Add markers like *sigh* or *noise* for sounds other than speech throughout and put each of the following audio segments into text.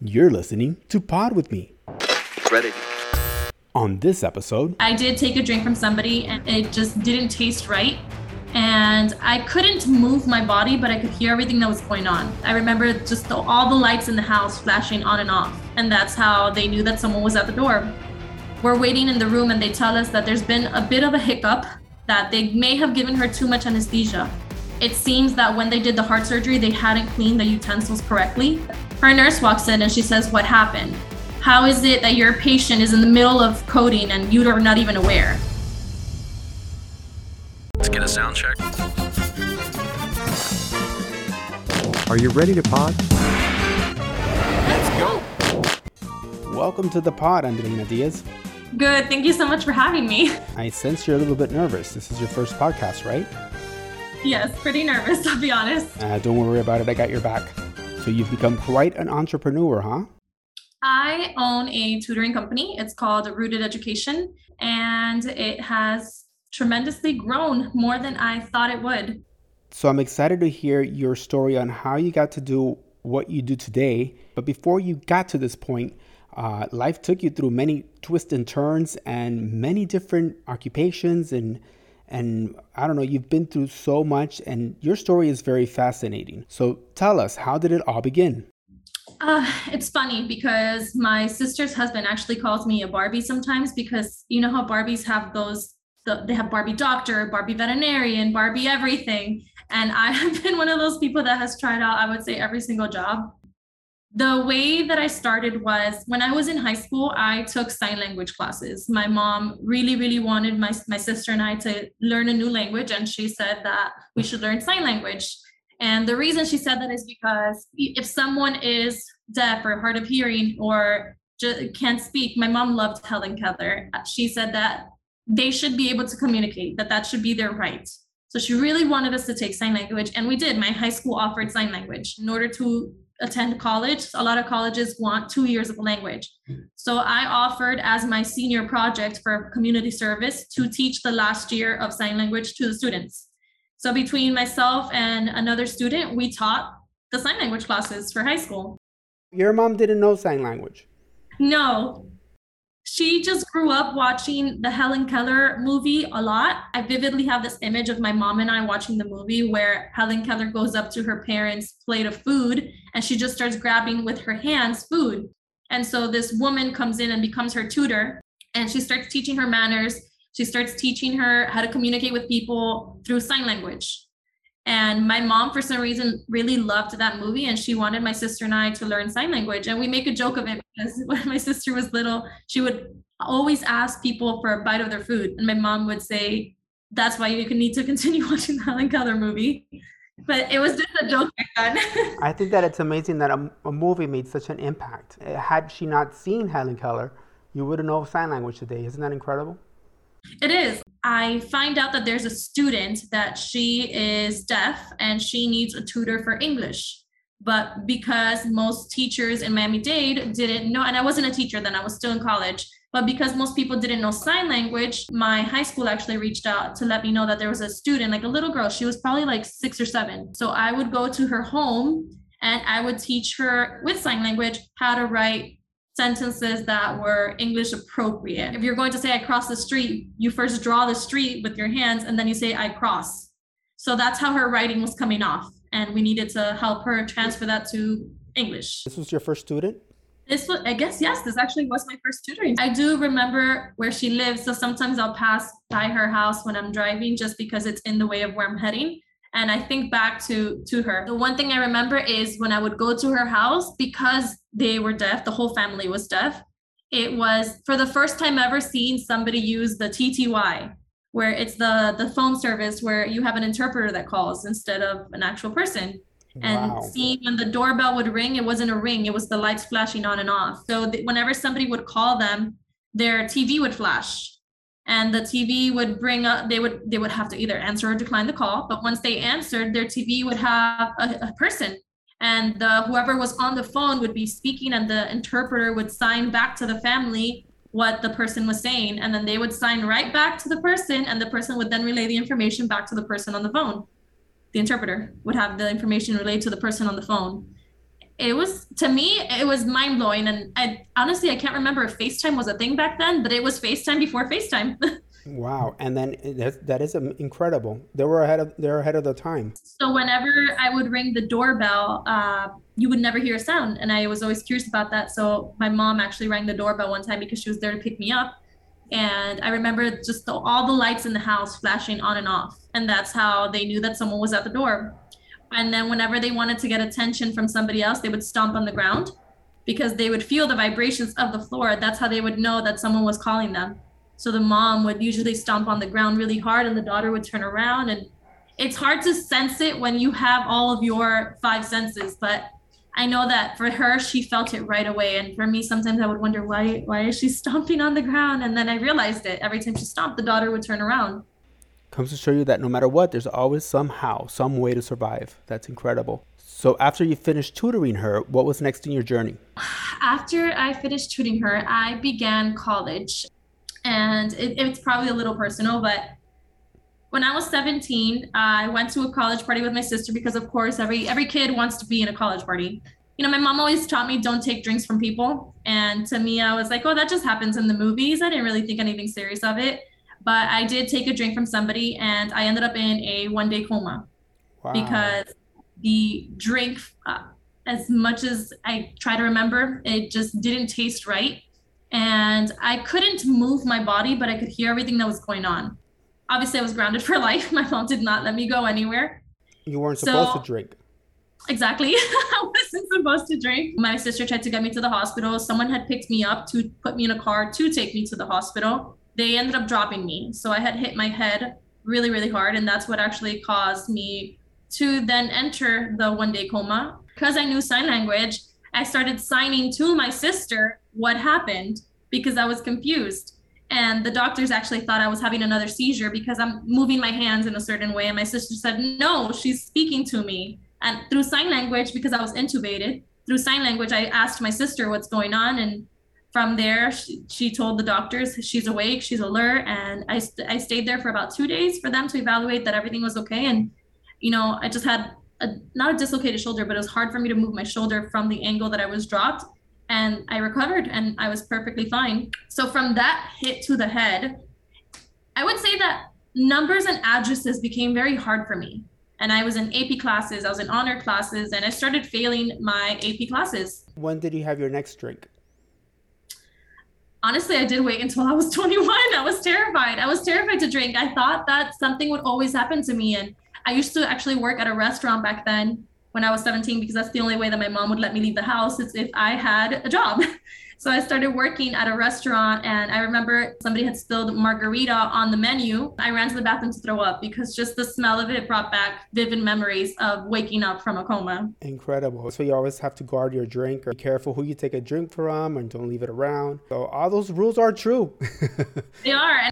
You're listening to Pod with Me. Ready. On this episode, I did take a drink from somebody and it just didn't taste right. And I couldn't move my body, but I could hear everything that was going on. I remember just the, all the lights in the house flashing on and off. And that's how they knew that someone was at the door. We're waiting in the room and they tell us that there's been a bit of a hiccup, that they may have given her too much anesthesia. It seems that when they did the heart surgery, they hadn't cleaned the utensils correctly. Her nurse walks in and she says, What happened? How is it that your patient is in the middle of coding and you are not even aware? Let's get a sound check. Are you ready to pod? Let's go. welcome to the pod, Angelina Diaz. Good. Thank you so much for having me. I sense you're a little bit nervous. This is your first podcast, right? Yes, pretty nervous, *laughs* I'll be honest. Uh, don't worry about it, I got your back. So you've become quite an entrepreneur, huh? I own a tutoring company. It's called Rooted Education, and it has tremendously grown more than I thought it would. So I'm excited to hear your story on how you got to do what you do today. But before you got to this point, uh, life took you through many twists and turns and many different occupations and and I don't know, you've been through so much and your story is very fascinating. So tell us, how did it all begin? Uh, it's funny because my sister's husband actually calls me a Barbie sometimes because you know how Barbies have those, the, they have Barbie doctor, Barbie veterinarian, Barbie everything. And I *laughs* have been one of those people that has tried out, I would say, every single job. The way that I started was when I was in high school, I took sign language classes. My mom really, really wanted my, my sister and I to learn a new language, and she said that we should learn sign language. And the reason she said that is because if someone is deaf or hard of hearing or just can't speak, my mom loved Helen Keller. She said that they should be able to communicate, that that should be their right. So she really wanted us to take sign language, and we did. My high school offered sign language in order to attend college. A lot of colleges want two years of language. So I offered as my senior project for community service to teach the last year of sign language to the students. So between myself and another student, we taught the sign language classes for high school. Your mom didn't know sign language. No, she just grew up watching the Helen Keller movie a lot. I vividly have this image of my mom and I watching the movie where Helen Keller goes up to her parents' plate of food and she just starts grabbing with her hands food. And so this woman comes in and becomes her tutor and she starts teaching her manners. She starts teaching her how to communicate with people through sign language. And my mom, for some reason, really loved that movie, and she wanted my sister and I to learn sign language. And we make a joke of it because *laughs* when my sister was little, she would always ask people for a bite of their food, and my mom would say, "That's why you need to *laughs* continue watching the Helen Keller movie." But it was just a joke. *laughs* I think that it's amazing that a, a movie made such an impact. Eh, had she not seen Helen Keller, you wouldn't know sign language today. Isn't that incredible? It is. I find out that there's a student that she is deaf and she needs a tutor for English. But because most teachers in Miami Dade didn't know, and I wasn't a teacher then, I was still in college, but because most people didn't know sign language, my high school actually reached out to let me know that there was a student, like a little girl. She was probably like six or seven. So I would go to her home and I would teach her with sign language how to write sentences that were English appropriate. If you're going to say, I cross the street, you first draw the street with your hands and then you say, I cross. So that's how her writing was coming off. And we needed to help her transfer that to English. This was your first student? This was, I guess, yes, this actually was my first tutoring. I do remember where she lives. So sometimes I'll pass by her house when I'm driving just because it's in the way of where I'm heading and i think back to to her the one thing i remember is when i would go to her house because they were deaf the whole family was deaf. It was for the first time ever seeing somebody use the tty where it's the the phone service where you have an interpreter that calls instead of an actual person. And Wow. seeing when the doorbell would ring it wasn't a ring it was the lights flashing on and off. So th- whenever somebody would call them their tv would flash. And the tv would bring up they would they would have to either answer or decline the call. But once they answered their tv would have a, a person and the whoever was on the phone would be speaking and the interpreter would sign back to the family what the person was saying. And then they would sign right back to the person and the person would then relay the information back to the person on the phone. The interpreter would have the information relayed to the person on the phone. It was to me it was mind blowing and I honestly I can't remember if FaceTime was a thing back then, but it was FaceTime before FaceTime. *laughs* wow, and then that, that is incredible. They were ahead of they're ahead of the time. So whenever I would ring the doorbell, uh, you would never hear a sound, and I was always curious about that. So my mom actually rang the doorbell one time because she was there to pick me up, and I remember just the, all the lights in the house flashing on and off, and that's how they knew that someone was at the door. And then whenever they wanted to get attention from somebody else they would stomp on the ground because they would feel the vibrations of the floor. That's how they would know that someone was calling them so the mom would usually stomp on the ground really hard and the daughter would turn around and it's hard to sense it when you have all of your five senses but i know that for her she felt it right away and for me sometimes i would wonder why why is she *laughs* stomping on the ground and then i realized it every time she stomped the daughter would turn around comes to show you that no matter what, there's always somehow, some way to survive. That's incredible. So after you finished tutoring her, what was next in your journey? *sighs* After I finished tutoring her, I began college. And it, it's probably a little personal, but when I was 17, I went to a college party with my sister because of course every every kid wants to be in a college party. You know, my mom always taught me don't take drinks from people. And to me, I was like, oh, that just happens in the movies. I didn't really think anything serious of it but I did take a drink from somebody and I ended up in a one day coma wow. because the drink, uh, as much as I try to remember, it just didn't taste right. And I couldn't move my body, but I could hear everything that was going on. Obviously, I was grounded *laughs* for life. My mom did not let me go anywhere. You weren't supposed so, to drink. Exactly. *laughs* I wasn't supposed to drink. My sister tried to get me to the hospital. Someone had picked me up to put me in a car to take me to the hospital they ended up dropping me. So I had hit my head really, really hard. And that's what actually caused me to then enter the one day coma. Because I knew sign language, I started signing to my sister what happened because I was confused. And the doctors actually thought I was having another seizure because I'm moving my hands in a certain way. And my sister said, No, she's speaking to me. And through sign language, because I was intubated, through sign language, I asked my sister what's going on. And from there, she, she, told the doctors she's awake, she's alert, and I, st- I stayed there for about two days for them to evaluate that everything was okay. And you know, I just had a, not a dislocated shoulder, but it was hard for me to move my shoulder from the angle that I was dropped. And I recovered, and I was perfectly fine. So from that hit to the head, I would say that numbers and addresses became very hard for me. And I was in AP classes, I was in honor classes, and I started failing my AP classes. When did you have your next drink? honestly, I did wait until I was *laughs* 21. I was terrified. I was terrified to drink. I thought that something would always happen to me. And I used to actually work at a restaurant back then when I was 17 because that's the only way that my mom would let me leave the house is if I had a job. *laughs* So I started working at a restaurant, and I remember somebody had spilled margarita on the menu. I ran to the bathroom to throw up because just the smell of it brought back vivid memories of waking up from a coma. Incredible. So you always have to guard your drink or be careful who you take a drink from and don't leave it around. So all those rules are true. *laughs* they are.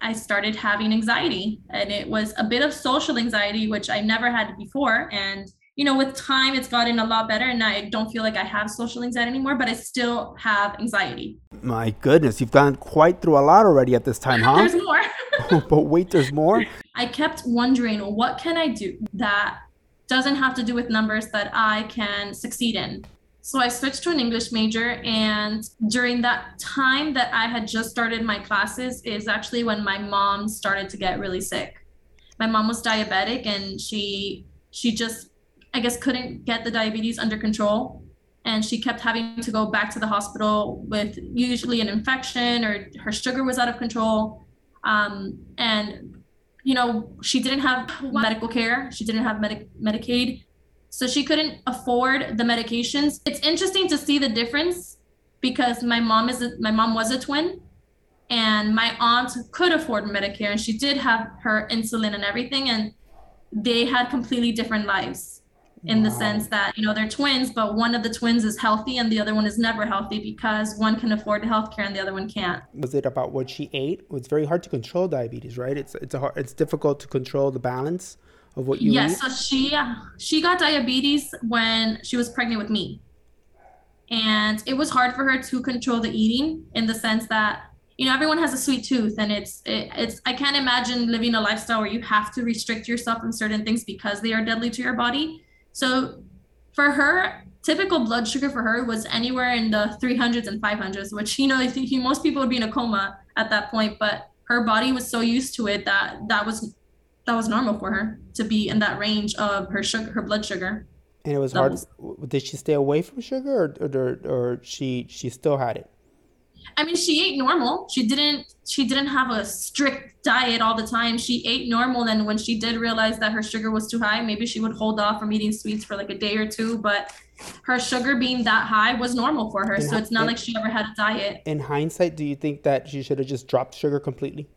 I started having anxiety, and it was a bit of social anxiety, which I never had before. And you know, with time, it's gotten a lot better, and I don't feel like I have social anxiety anymore, but I still have anxiety. My goodness, you've gone quite through a lot already at this *laughs* time, huh? there's more. *laughs* *laughs* but wait, there's more. I kept wondering, what can I do that doesn't have to do with numbers that I can succeed in? So I switched to an English major, and during that time that I had just started my classes, is actually when my mom started to get really sick. My mom was diabetic, and she she just I guess, couldn't get the diabetes under control. And she kept having to go back to the hospital with usually an infection or her sugar was out of control. Um, and, you know, she didn't have medical care, she didn't have Medi- Medicaid. So she couldn't afford the medications. It's interesting to see the difference because my mom is a, my mom was a twin and my aunt could afford Medicare and she did have her insulin and everything and they had completely different lives in wow. the sense that you know they're twins but one of the twins is healthy and the other one is never healthy because one can afford health care and the other one can't was it about what she ate it's very hard to control diabetes right it's it's a hard, it's difficult to control the balance of what you eat. yes eat. so she uh, she got diabetes when she was pregnant with me and it was hard for her to control the eating in the sense that you know everyone has a sweet tooth and it's it, it's i can't imagine living a lifestyle where you have to restrict yourself in certain things because they are deadly to your body so for her, typical blood sugar for her was anywhere in the 300s and 500s, which you know most people would be in a coma at that point, but her body was so used to it that that was that was normal for her to be in that range of her sugar, her blood sugar. And it was levels. hard. Did she stay away from sugar, or, or or she she still had it? I mean, she ate normal. She didn't she didn't have a strict diet all the time. She ate normal. And when she did realize that her sugar was too high, maybe she would hold off from eating sweets for like a day or two. But her sugar being that high was normal for her. In, so it's not in, like she ever had a diet. In hindsight, do you think that she should have just dropped sugar completely?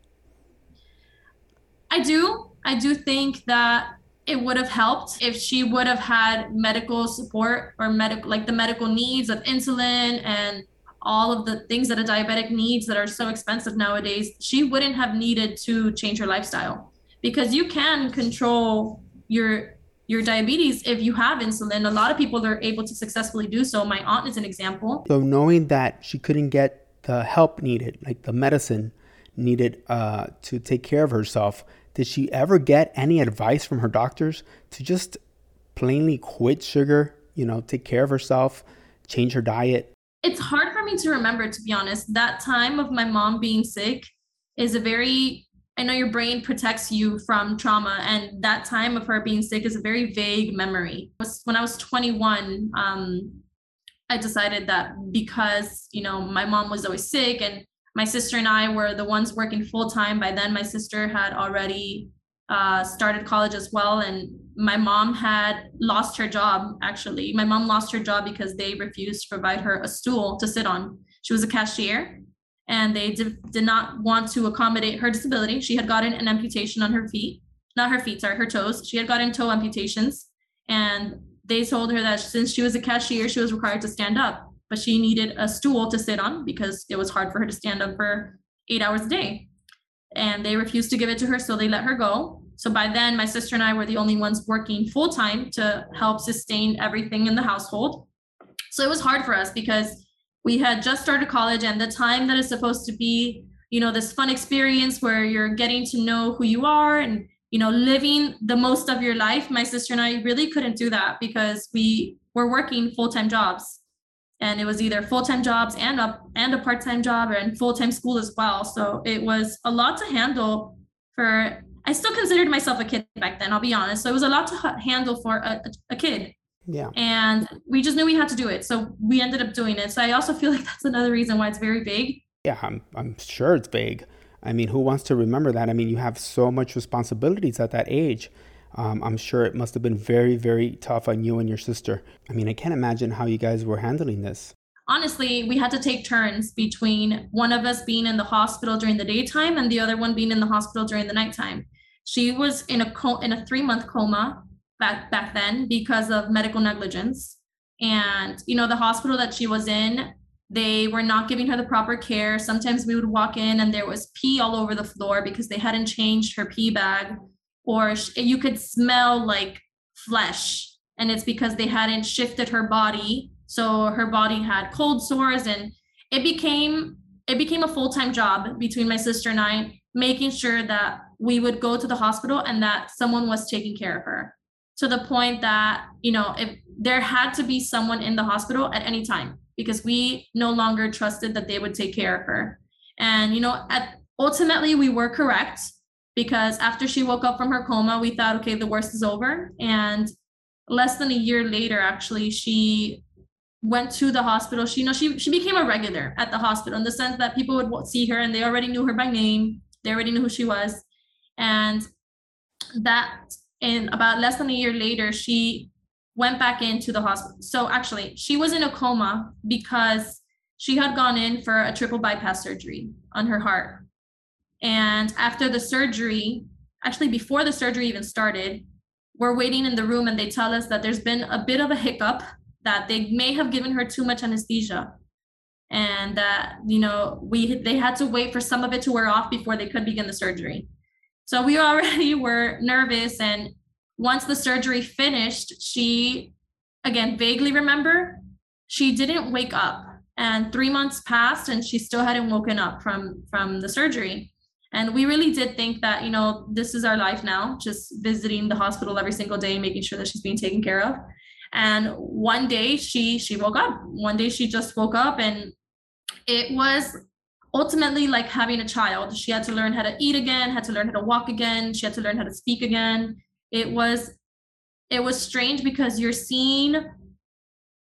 I do. I do think that it would have helped if she would have had medical support or medical like the medical needs of insulin and all of the things that a diabetic needs that are so expensive nowadays, she wouldn't have needed to change her lifestyle because you can control your your diabetes if you have insulin. A lot of people are able to successfully do so. My aunt is an example. So knowing that she couldn't get the help needed, like the medicine needed uh, to take care of herself, did she ever get any advice from her doctors to just plainly quit sugar? You know, take care of herself, change her diet, it's hard me to remember to be honest. That time of my mom being sick is a very i know your brain protects you from trauma and that time of her being sick is a very vague memory. When i was 21 um, i decided that because you know my mom was always sick and my sister and i were the ones working full time by then my sister had already uh, started college as well. And my mom had lost her job actually. My mom lost her job because they refused to provide her a stool to sit on. She was a cashier and they did, did not want to accommodate her disability. She had gotten an amputation on her feet not her feet sorry her toes. She had gotten toe amputations and they told her that since she was a cashier she was required to stand up but she needed a stool to sit on because it was hard for her to stand up for eight hours a day and they refused to give it to her so they let her go so by then, my sister and I were the only ones working full time to help sustain everything in the household. So it was hard for us because we had just started college and the time that is supposed to be, you know, this fun experience where you're getting to know who you are and, you know, living the most of your life. My sister and I really couldn't do that because we were working full time jobs and it was either full-time jobs and a and a part-time job and full-time school as well so it was a lot to handle for I still considered myself a kid back then, I'll be honest. So it was a lot to handle for a, a, kid. Yeah. And we just knew we had to do it. So we ended up doing it. So I also *laughs* feel like that's another reason why it's very big Yeah, I'm, I'm sure it's big I mean, who wants to remember that? I mean, you have so much responsibilities at that age. Um, I'm sure it must have been very, very tough on you and your sister. I mean, I can't imagine how you guys were handling this honestly, we had to take turns between one of us being in the hospital during the daytime and the other one being in the hospital during the nighttime. She was in a co- in a three month coma back back then because of medical negligence. And you know, the hospital that she was in, they were not giving her the proper care. Sometimes we would walk in and there was pee all over the floor because they hadn't changed her pee bag, or you could smell like flesh. And it's because they hadn't shifted her body. So her body had cold sores and it became it became a full-time job between my sister and I making sure that we would go to the hospital and that someone was taking care of her to the point that you know if there had to be someone in the hospital at any time because we no longer trusted that they would take care of her and you know at ultimately we were correct because after she woke up from her coma we thought okay the worst is over and less than a year later actually she went to the hospital she you know she she became a regular at the hospital in the sense that people would see her and they already knew her by name they already knew who she was. And that in about less than a year later, she went back into the hospital. So actually, she was in a coma because she had gone in for a triple bypass surgery on her heart. And after the surgery, actually before the surgery even started, we're waiting in the room and they tell us that there's been a bit of a hiccup that they may have given her too much anesthesia. And that you know we they had to wait for some of it to wear off before they could begin the surgery. So we *laughs* already were nervous and once the surgery finished she again vaguely remember she didn't wake up. And 3 months passed and she still hadn't woken up from from the surgery and we really did think that you know this is our life now just visiting the hospital every single day making sure that she's being taken care of And one day she she woke up. One day she just woke up and it was ultimately like having a child. She had to learn how to eat again, had to learn how to walk again, she had to learn how to speak again. It was it was strange because you're seeing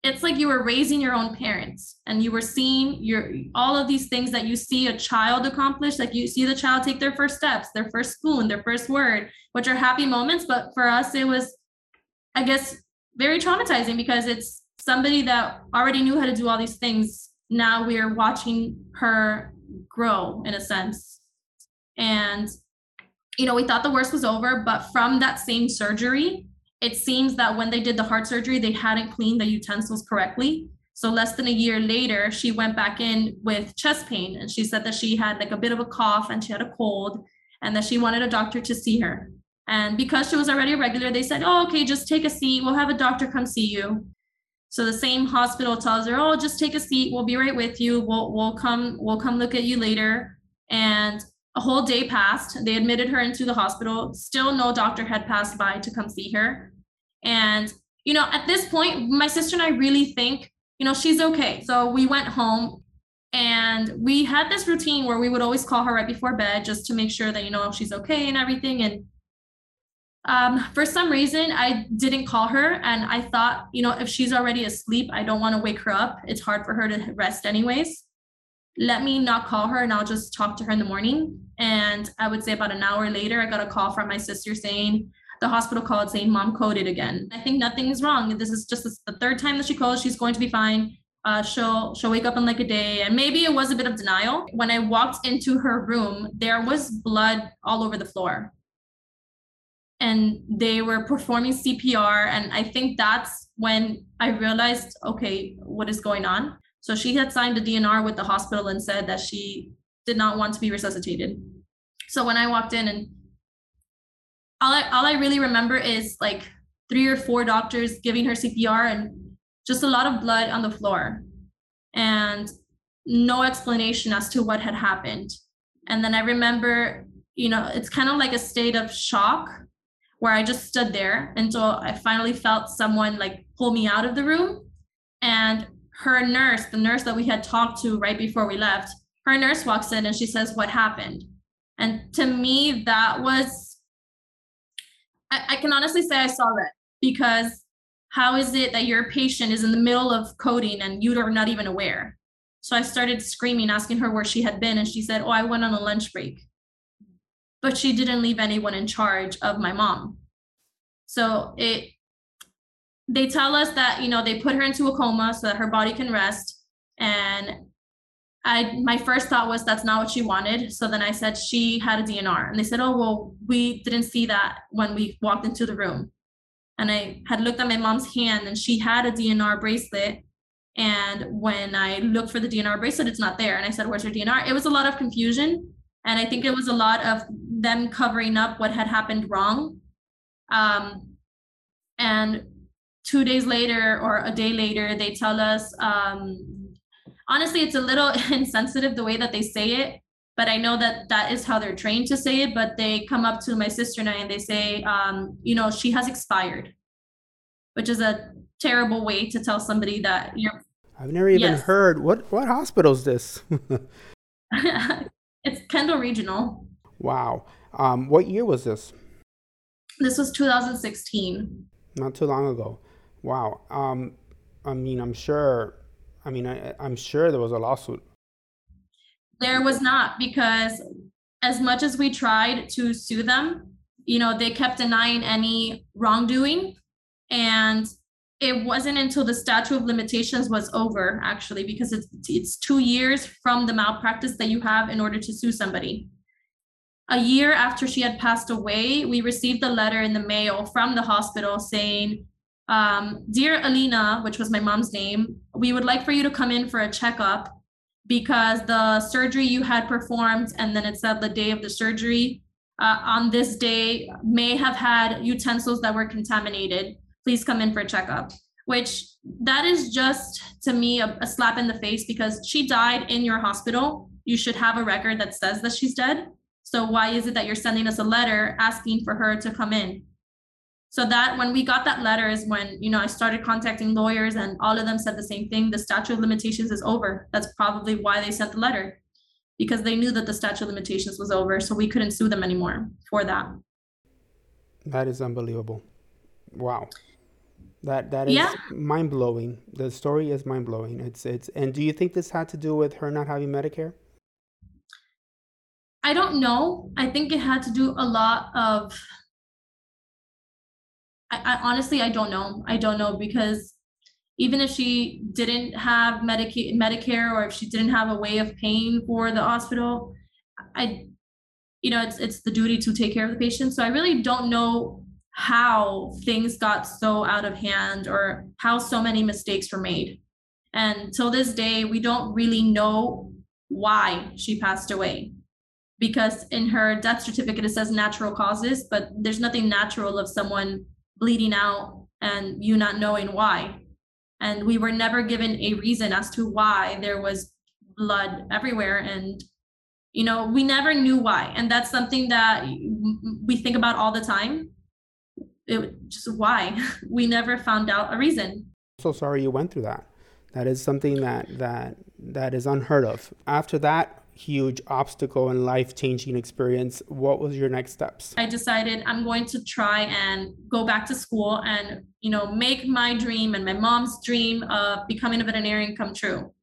it's like you were raising your own parents and you were seeing your all of these things that you see a child accomplish like you see the child take their first steps their first spoon their first word which are happy moments. But for us it was i guess very traumatizing because it's somebody that already knew how to do all these things. Now we're watching her grow in a sense. And you know we thought the worst was over but from that same surgery it seems that when they did the heart surgery, they hadn't cleaned the utensils correctly. So less than a year later, she went back in with chest pain and she said that she had like a bit of a cough and she had a cold and that she wanted a doctor to see her. And because she was already a regular, they said, Oh, okay, just take a seat. We'll have a doctor come see you. So the same hospital tells her, Oh, just take a seat. We'll be right with you. We'll we'll come, we'll come look at you later. And a whole day passed. They admitted her into the hospital. Still, no doctor had passed by to come see her. And, you know, at this point, my sister and I really think, you know, she's okay. So we went home and we had this routine where we would always call her right before bed just to make sure that, you know, she's okay and everything. And um, for some reason, I didn't call her. And I thought, you know, if she's already asleep, I don't want to wake her up. It's hard for her to rest, anyways let me not call her and I'll just talk to her in the morning. And I would say about an hour later, I got a call from my sister saying, the hospital called saying mom coded again. I think nothing is wrong. This is just the third time that she calls. She's going to be fine. Uh, she'll she'll wake up in like a day, and maybe it was a bit of denial. When I walked into her room, there was blood all over the floor, and they were performing CPR. And I think that's when I realized, okay, what is going on? So she had signed a DNR with the hospital and said that she did not want to be resuscitated. So when I walked in and all I all I really remember is like three or four doctors giving her CPR and just a lot of blood on the floor and no explanation as to what had happened. And then I remember, you know, it's kind of like a state of shock where I just stood there until I finally felt someone like pull me out of the room. And her nurse, the nurse that we had talked to right before we left, her nurse walks in and she says, What happened? And to me, that was, I, I can honestly say I saw that because how is it that your patient is in the middle of coding and you are not even aware? So I started screaming, asking her where she had been. And she said, Oh, I went on a lunch break. But she didn't leave anyone in charge of my mom. So it they tell us that you know they put her into a coma so that her body can rest. And i my first thought was that's not what she wanted. So then i said she had a dnr and they said oh well we didn't see that when we walked into the room. And i had looked at my mom's hand and she had a dnr bracelet. And when i looked for the dnr bracelet it's not there. And i said where's her dnr it was a lot of confusion. And i think it was a lot of them covering up what had happened wrong. Um, and two days later or a day later, they tell us, um, honestly, it's a little *laughs* insensitive the way that they say it, but I know that that is how they're trained to say it. But they come up to my sister and I and they say, um, you know, she has expired, which is a terrible way to tell somebody that you're. I've never even yes. heard what what hospital is this? *laughs* it's Kendall Regional. Wow. Um, what year was this? This was 2016. Not too long ago. Wow. Um, I mean, I'm sure. I mean, I, I'm sure there was a lawsuit. There was not because, as much as we tried to sue them, you know, they kept denying any wrongdoing, and it wasn't until the statute of limitations was over, actually, because it's it's two years from the malpractice that you have in order to sue somebody. A year after she had passed away, we received a letter in the mail from the hospital saying um, Dear Alina, which was my mom's name, we would like for you to come in for a checkup because the surgery you had performed, and then it said the day of the surgery, uh, on this day may have had utensils that were contaminated. Please come in for a checkup. Which that is just to me a, a slap in the face because she died in your hospital. You should have a record that says that she's dead. So why is it that you're sending us a letter asking for her to come in? So that when we got that letter is when, you know, I started contacting lawyers and all of them said the same thing. The statute of limitations is over. That's probably why they sent the letter because they knew that the statute of limitations was over. So we couldn't sue them anymore for that. That is unbelievable. Wow. That that is Yeah. mind blowing. The story is mind blowing. It's it's and do you think this had to do with her not having Medicare? I don't know. I think it had to do a lot of. I, I honestly, I don't know. I don't know because even if she didn't have Medicaid, Medicare, or if she didn't have a way of paying for the hospital, I, you know, it's it's the duty to take care of the patient. So I really don't know how things got so out of hand or how so many mistakes were made. And till this day, we don't really know why she passed away because in her death certificate it says natural causes, but there's nothing natural of someone bleeding out and you not knowing why. And we were never given a reason as to why there was blood everywhere. And, you know, we never knew why. And that's something that we think about all the time. It just why *laughs* we never found out a reason. so sorry you went through that. That is something that that that is unheard of. After that huge obstacle and life-changing experience, what was your next steps? I decided I'm going to try and go back to school and you know make my dream and my mom's dream of becoming a veterinarian come true.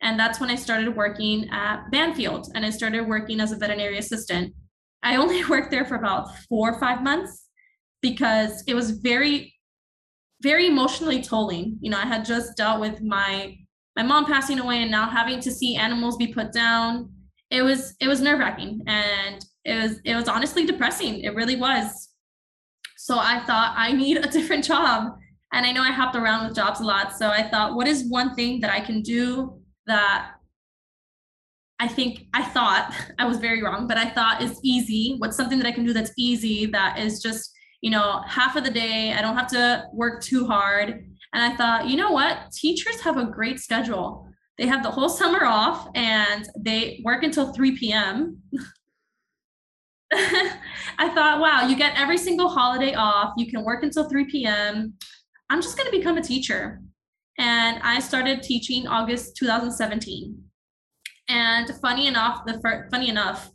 And that's when I started working at Banfield and I started working as a veterinary assistant. I only *laughs* worked there for about 4 or 5 months because it was very very emotionally tolling. You know, I had just dealt with my my mom passing away and now having to see animals be put down it was it was nerve wracking and it was it was honestly depressing. It really was. So I thought I need a *laughs* different job. And I know I hopped around with jobs a lot. So I thought, what is one thing that I can do that I think I thought *laughs* I was very wrong, but I thought is easy. What's something that I can do that's easy that is just, you know, half of the day. I don't have to work too hard. And I thought, you know what? Teachers have a great schedule they have the whole summer off and they work until 3 p.m. *laughs* I thought, wow, you get every single holiday off. You can work until 3 p.m. I'm just going to become a teacher. And I started teaching August 2017. And funny enough, the fir- funny enough,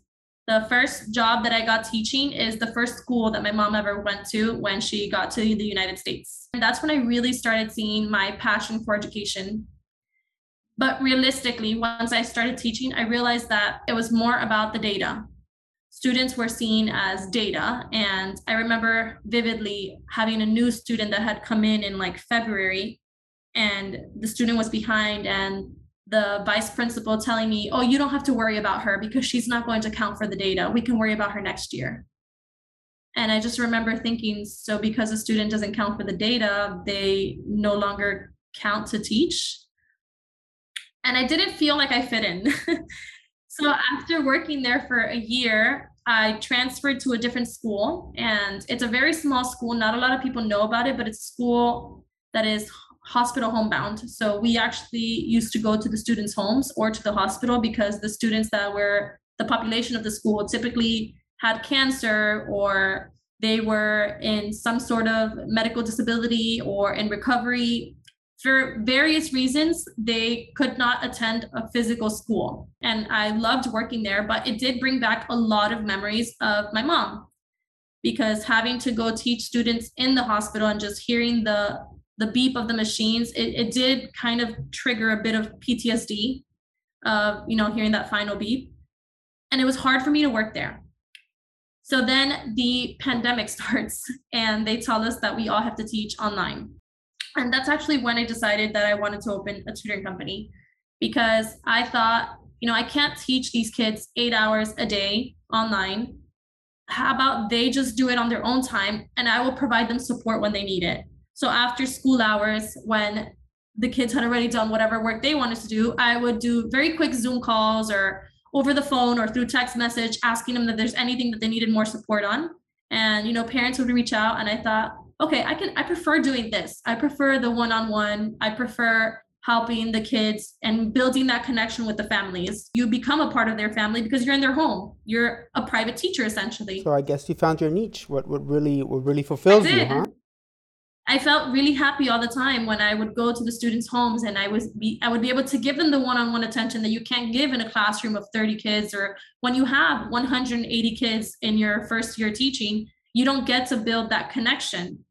the first job that I got teaching is the first school that my mom ever went to when she got to the United States. And that's when I really started seeing my passion for education but realistically, once I started teaching, I realized that it was more about the data. Students were seen as data. And I remember vividly having a new student that had come in in like February, and the student was behind, and the vice principal telling me, Oh, you don't have to worry about her because she's not going to count for the data. We can worry about her next year. And I just remember thinking, so because a student doesn't count for the data, they no longer count to teach and I didn't feel like I fit in. *laughs* so after working there for a year, I transferred to a different school, and it's a very small school. Not a lot of people know about it, but it's a school that is hospital homebound. So we actually used to go to the students' homes or to the hospital because the students that were the population of the school typically had cancer or they were in some sort of medical disability or in recovery for various reasons, they could not attend a physical school. And I loved working there, but it did bring back a lot of memories of my mom because having to go teach students in the hospital and just hearing the the beep of the machines, it, it did kind of trigger a bit of PTSD of, you know, hearing that final beep. And it was hard for me to work there. So then the pandemic *laughs* starts and they tell us that we all have to teach online and that's actually when I decided that I wanted to open a tutoring company because I thought, you know, I can't teach these kids eight hours a day online. How about they just do it on their own time and I will provide them support when they need it. So after school hours, when the kids had already done whatever work they wanted to do, I would do very quick Zoom calls or over the phone or through text message asking them that there's anything that they needed more support on. And you know, parents would reach out and I thought, okay, I can I prefer doing this. I prefer the one-on-one. I prefer helping the kids and building that connection with the families. You become a part of their family because you're in their home. You're a private teacher essentially. So I guess you found your niche. What what really what really fulfills you, huh? I felt really happy all the time when I would go to the students' homes and I was be I would be able to give them the one-on-one attention that you can't give in a classroom of 30 kids or when you have 180 kids in your first year teaching, you don't get to build that connection.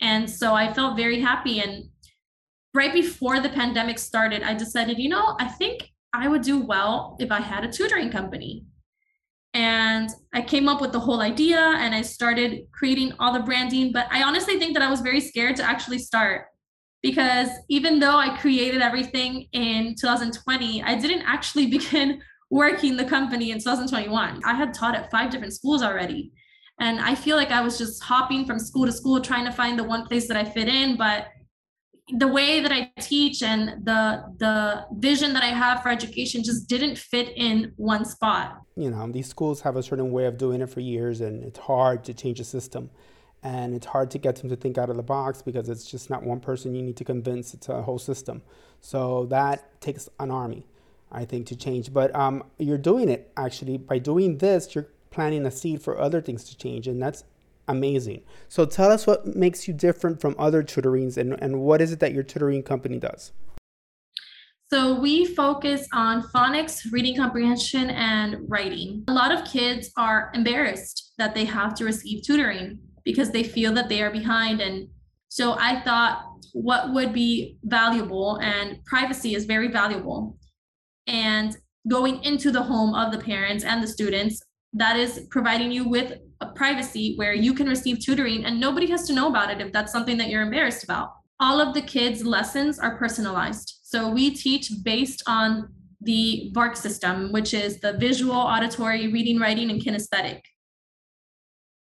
And so I felt very happy and right before the pandemic started, I decided, you know, I think I would do well if I had a tutoring company. And I came up with the whole idea and I started creating all the branding. But I honestly think that I was very scared to actually start because even though I created everything in 2020, I didn't actually *laughs* begin working the company in 2021. I had taught at five different schools already. And I feel like I was just hopping from school to school trying to find the one place that I fit in. But the way that I teach and the the vision that I have for education just didn't fit in one spot. You know, these schools have a certain way of doing it for years, and it's hard to change a system. And it's hard to get them to think out of the box because it's just not one person you need to convince, it's a whole system. So that takes an army, I think, to change. But um, you're doing it actually. By doing this, you're planting a seed for other things to change. And that's amazing. So tell us what makes you different from other tutorings and, and what is it that your tutoring company does? So we focus on phonics, reading comprehension, and writing. A lot of kids are embarrassed that they have to receive tutoring because they feel that they are behind. And so I thought what would be valuable, and privacy is very valuable. And going into the home of the parents and the students, that is providing you with a privacy where you can receive tutoring and nobody has to know about it if that's something that you're embarrassed about. All of the kids' lessons are personalized. So we teach based on the VARK system, which is the visual, auditory, reading, writing, and kinesthetic.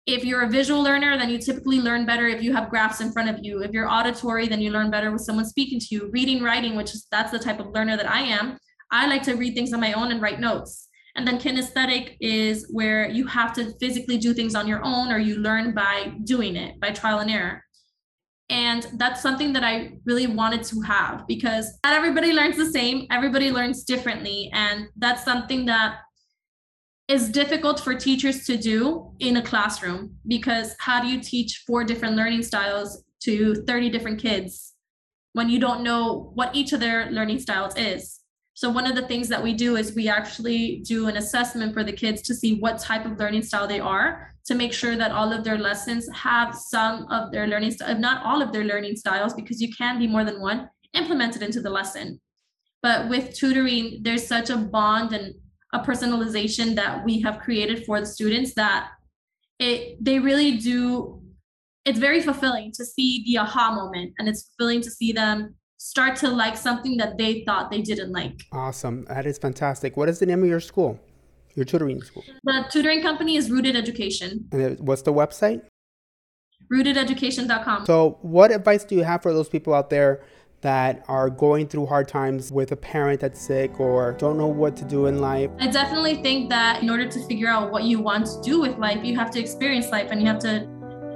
If you're a visual learner, then you typically learn better if you have graphs in front of you. If you're auditory, then you learn better with someone speaking to you. Reading, writing, which is that's the type of learner that I am. I like to read things on my own and write notes. And then kinesthetic is where you have to physically do things on your own or you learn by doing it, by trial and error. And that's something that I really wanted to have because not everybody learns the same, everybody learns differently. And that's something that is difficult for teachers to do in a classroom because how do you teach four different learning styles to 30 different kids when you don't know what each of their learning styles is? So one of the things that we do is we actually do an assessment for the kids to see what type of learning style they are to make sure that all of their lessons have some of their learning style, not all of their learning styles, because you can be more than one, implemented into the lesson. But with tutoring, there's such a bond and a personalization that we have created for the students that it they really do it's very fulfilling to see the aha moment and it's fulfilling to see them start to like something that they thought they didn't like. Awesome. That is fantastic. What is the name of your school? Your tutoring school? The tutoring company is Rooted Education. And what's the website? rootededucation.com. So, what advice do you have for those people out there that are going through hard times with a parent that's sick or don't know what to do in life? I definitely think that in order to figure out what you want to do with life, you have to experience life and you have to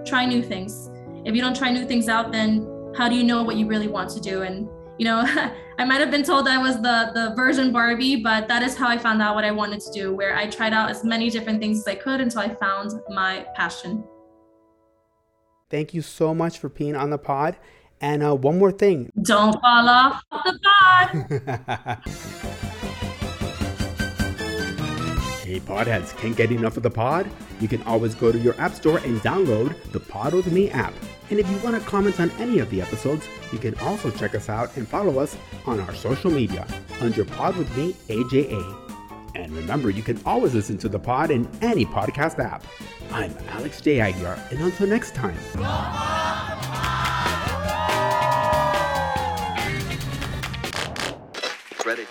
try new things. If you don't try new things out, then how do you know what you really want to do? And you know *laughs* i might have been told i was the the version barbie but that is how i found out what i wanted to do where i tried out as many different things as i could until i found my passion. Thank you so much for being on the pod. And uh, one more thing. Don't fall off the pod. *laughs* Hey podheads, can't get enough of the pod? You can always go to your app store and download the Pod With Me app. And if you want to comment on any of the episodes, you can also check us out and follow us on our social media under Pod With Me AJA. And remember, you can always listen to the pod in any podcast app. I'm Alex J. Aguiar, and until next time. Ready.